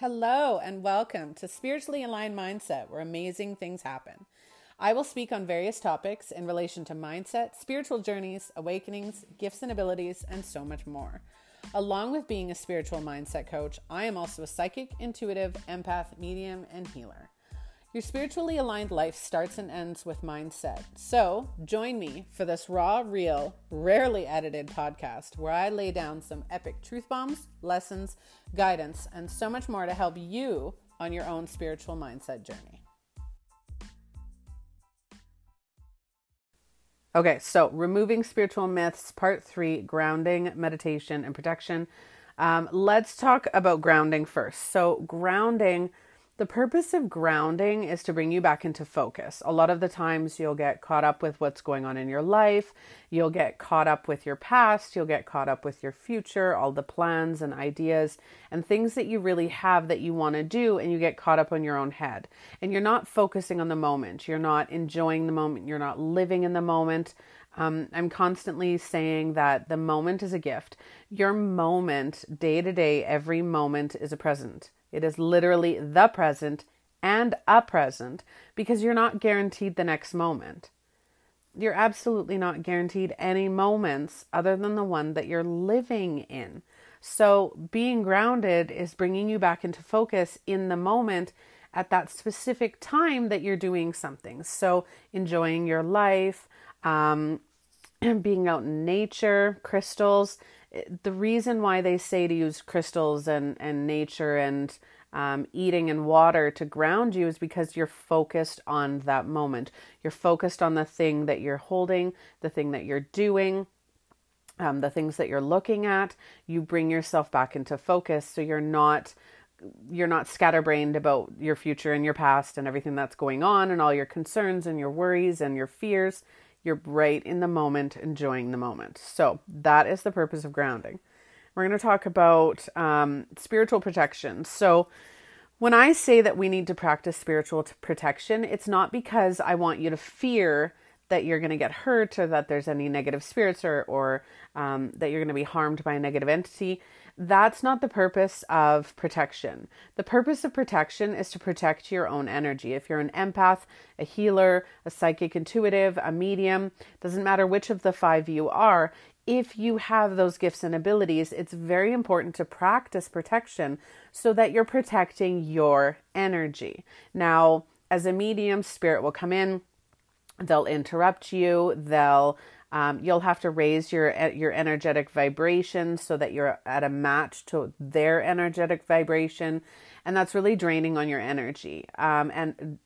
Hello, and welcome to Spiritually Aligned Mindset, where amazing things happen. I will speak on various topics in relation to mindset, spiritual journeys, awakenings, gifts and abilities, and so much more. Along with being a spiritual mindset coach, I am also a psychic, intuitive, empath, medium, and healer. Your spiritually aligned life starts and ends with mindset. So, join me for this raw, real, rarely edited podcast where I lay down some epic truth bombs, lessons, guidance, and so much more to help you on your own spiritual mindset journey. Okay, so removing spiritual myths, part three grounding, meditation, and protection. Um, let's talk about grounding first. So, grounding the purpose of grounding is to bring you back into focus. A lot of the times you'll get caught up with what's going on in your life. You'll get caught up with your past. You'll get caught up with your future, all the plans and ideas and things that you really have that you want to do. And you get caught up on your own head. And you're not focusing on the moment. You're not enjoying the moment. You're not living in the moment. Um, I'm constantly saying that the moment is a gift. Your moment, day to day, every moment is a present. It is literally the present and a present because you're not guaranteed the next moment. You're absolutely not guaranteed any moments other than the one that you're living in. So, being grounded is bringing you back into focus in the moment at that specific time that you're doing something. So, enjoying your life, um, being out in nature, crystals, the reason why they say to use crystals and, and nature and um, eating and water to ground you is because you're focused on that moment. You're focused on the thing that you're holding, the thing that you're doing, um, the things that you're looking at. You bring yourself back into focus so you're not you're not scatterbrained about your future and your past and everything that's going on and all your concerns and your worries and your fears you're right in the moment, enjoying the moment. So, that is the purpose of grounding. We're going to talk about um, spiritual protection. So, when I say that we need to practice spiritual protection, it's not because I want you to fear that you're going to get hurt or that there's any negative spirits or, or um, that you're going to be harmed by a negative entity. That's not the purpose of protection. The purpose of protection is to protect your own energy. If you're an empath, a healer, a psychic intuitive, a medium, doesn't matter which of the five you are, if you have those gifts and abilities, it's very important to practice protection so that you're protecting your energy. Now, as a medium, spirit will come in, they'll interrupt you, they'll um, you'll have to raise your your energetic vibration so that you're at a match to their energetic vibration, and that's really draining on your energy. Um, and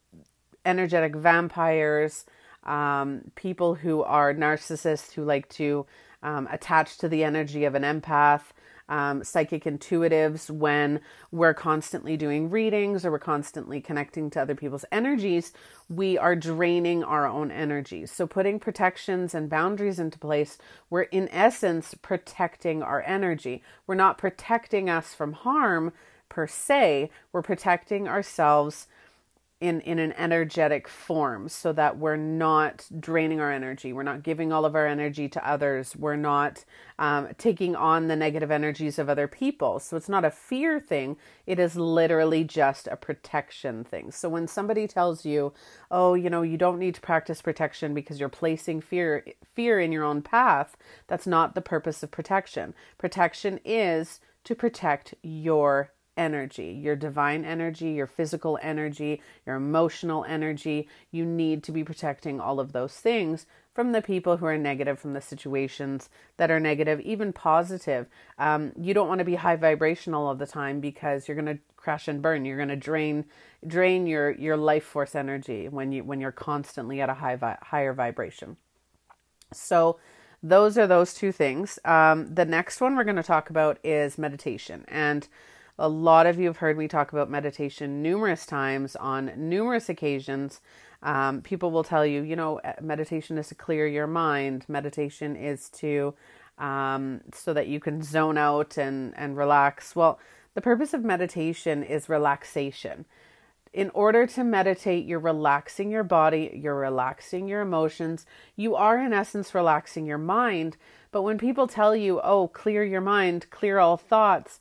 energetic vampires, um, people who are narcissists who like to um, attach to the energy of an empath um, psychic intuitives when we're constantly doing readings or we're constantly connecting to other people's energies, we are draining our own energies. So, putting protections and boundaries into place, we're in essence protecting our energy. We're not protecting us from harm per se, we're protecting ourselves in in an energetic form so that we're not draining our energy. We're not giving all of our energy to others. We're not um, taking on the negative energies of other people. So it's not a fear thing. It is literally just a protection thing. So when somebody tells you oh you know you don't need to practice protection because you're placing fear fear in your own path that's not the purpose of protection. Protection is to protect your energy, your divine energy, your physical energy, your emotional energy. You need to be protecting all of those things from the people who are negative, from the situations that are negative, even positive. Um, you don't want to be high vibrational all the time because you're going to crash and burn. You're going to drain drain your your life force energy when you when you're constantly at a high vi- higher vibration. So those are those two things. Um, the next one we're going to talk about is meditation and a lot of you have heard me talk about meditation numerous times on numerous occasions. Um, people will tell you, you know, eh, meditation is to clear your mind. Meditation is to um, so that you can zone out and and relax. Well, the purpose of meditation is relaxation. In order to meditate, you're relaxing your body, you're relaxing your emotions. You are, in essence, relaxing your mind. But when people tell you, oh, clear your mind, clear all thoughts,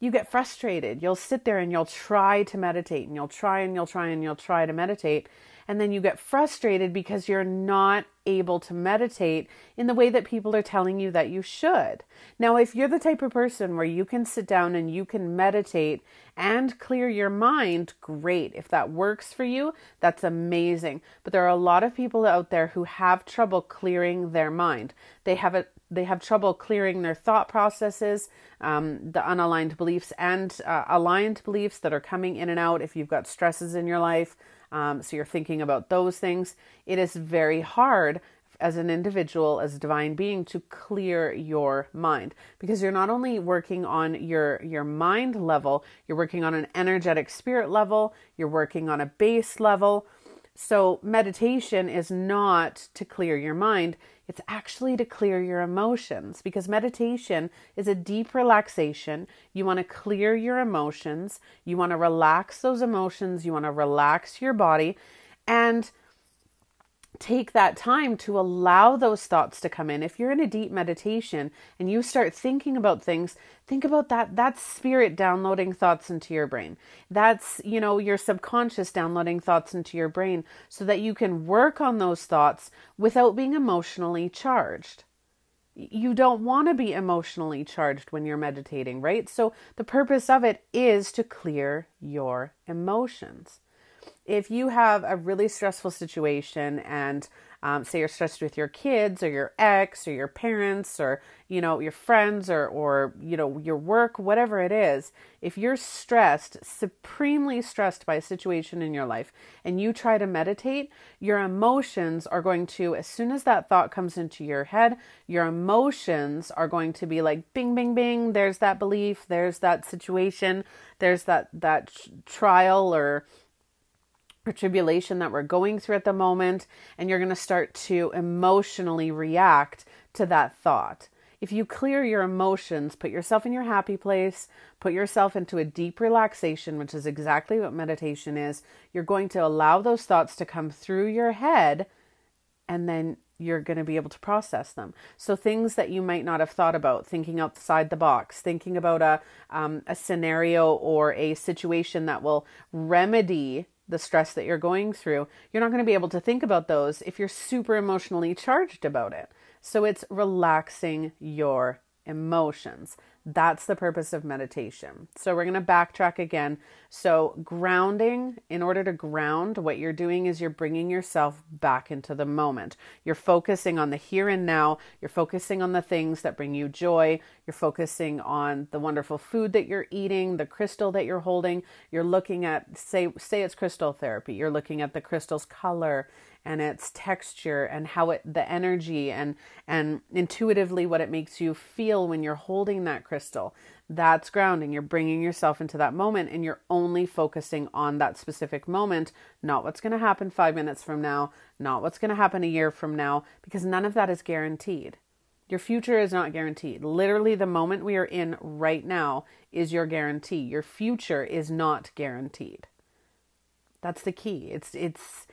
you get frustrated. You'll sit there and you'll try to meditate and you'll try and you'll try and you'll try to meditate. And then you get frustrated because you're not able to meditate in the way that people are telling you that you should. Now, if you're the type of person where you can sit down and you can meditate and clear your mind, great. If that works for you, that's amazing. But there are a lot of people out there who have trouble clearing their mind. They have a they have trouble clearing their thought processes, um, the unaligned beliefs and uh, aligned beliefs that are coming in and out. If you've got stresses in your life, um, so you're thinking about those things. It is very hard as an individual, as a divine being, to clear your mind because you're not only working on your your mind level, you're working on an energetic spirit level, you're working on a base level. So meditation is not to clear your mind, it's actually to clear your emotions because meditation is a deep relaxation. You want to clear your emotions, you want to relax those emotions, you want to relax your body. And take that time to allow those thoughts to come in. If you're in a deep meditation and you start thinking about things, think about that. That's spirit downloading thoughts into your brain. That's, you know, your subconscious downloading thoughts into your brain so that you can work on those thoughts without being emotionally charged. You don't want to be emotionally charged when you're meditating, right? So the purpose of it is to clear your emotions if you have a really stressful situation and um, say you're stressed with your kids or your ex or your parents or you know your friends or or you know your work whatever it is if you're stressed supremely stressed by a situation in your life and you try to meditate your emotions are going to as soon as that thought comes into your head your emotions are going to be like bing bing bing there's that belief there's that situation there's that that trial or or tribulation that we're going through at the moment, and you're going to start to emotionally react to that thought. If you clear your emotions, put yourself in your happy place, put yourself into a deep relaxation, which is exactly what meditation is, you're going to allow those thoughts to come through your head and then you're going to be able to process them. So things that you might not have thought about, thinking outside the box, thinking about a um, a scenario or a situation that will remedy the stress that you're going through, you're not going to be able to think about those if you're super emotionally charged about it. So it's relaxing your emotions. That's the purpose of meditation. So we're going to backtrack again. So, grounding, in order to ground, what you're doing is you're bringing yourself back into the moment. You're focusing on the here and now. You're focusing on the things that bring you joy. You're focusing on the wonderful food that you're eating, the crystal that you're holding. You're looking at, say, say it's crystal therapy. You're looking at the crystal's color and its texture and how it the energy and and intuitively what it makes you feel when you're holding that crystal that's grounding you're bringing yourself into that moment and you're only focusing on that specific moment not what's going to happen 5 minutes from now not what's going to happen a year from now because none of that is guaranteed your future is not guaranteed. Literally, the moment we are in right now is your guarantee. Your future is not guaranteed. That's the key. It's it's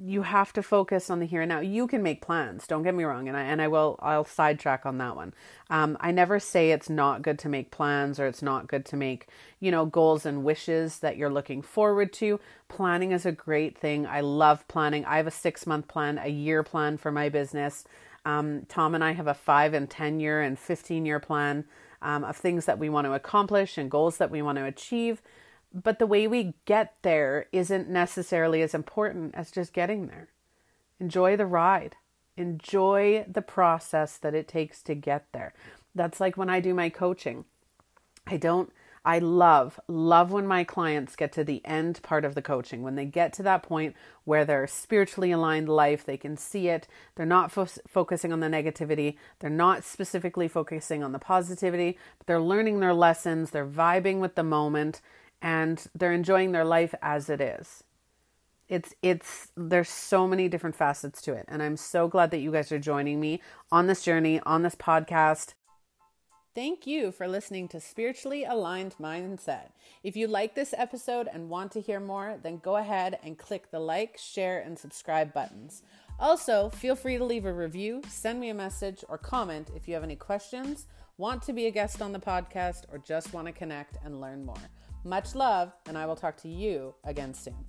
you have to focus on the here and now. You can make plans. Don't get me wrong, and I and I will. I'll sidetrack on that one. Um, I never say it's not good to make plans or it's not good to make you know goals and wishes that you're looking forward to. Planning is a great thing. I love planning. I have a six month plan, a year plan for my business. Um, Tom and I have a five and ten year and fifteen year plan um, of things that we want to accomplish and goals that we want to achieve but the way we get there isn't necessarily as important as just getting there. Enjoy the ride. Enjoy the process that it takes to get there. That's like when I do my coaching. I don't I love, love when my clients get to the end part of the coaching, when they get to that point where they're spiritually aligned life, they can see it. They're not fo- focusing on the negativity, they're not specifically focusing on the positivity, but they're learning their lessons, they're vibing with the moment, and they're enjoying their life as it is. It's it's there's so many different facets to it and I'm so glad that you guys are joining me on this journey, on this podcast. Thank you for listening to Spiritually Aligned Mindset. If you like this episode and want to hear more, then go ahead and click the like, share, and subscribe buttons. Also, feel free to leave a review, send me a message, or comment if you have any questions want to be a guest on the podcast, or just want to connect and learn more. Much love, and I will talk to you again soon.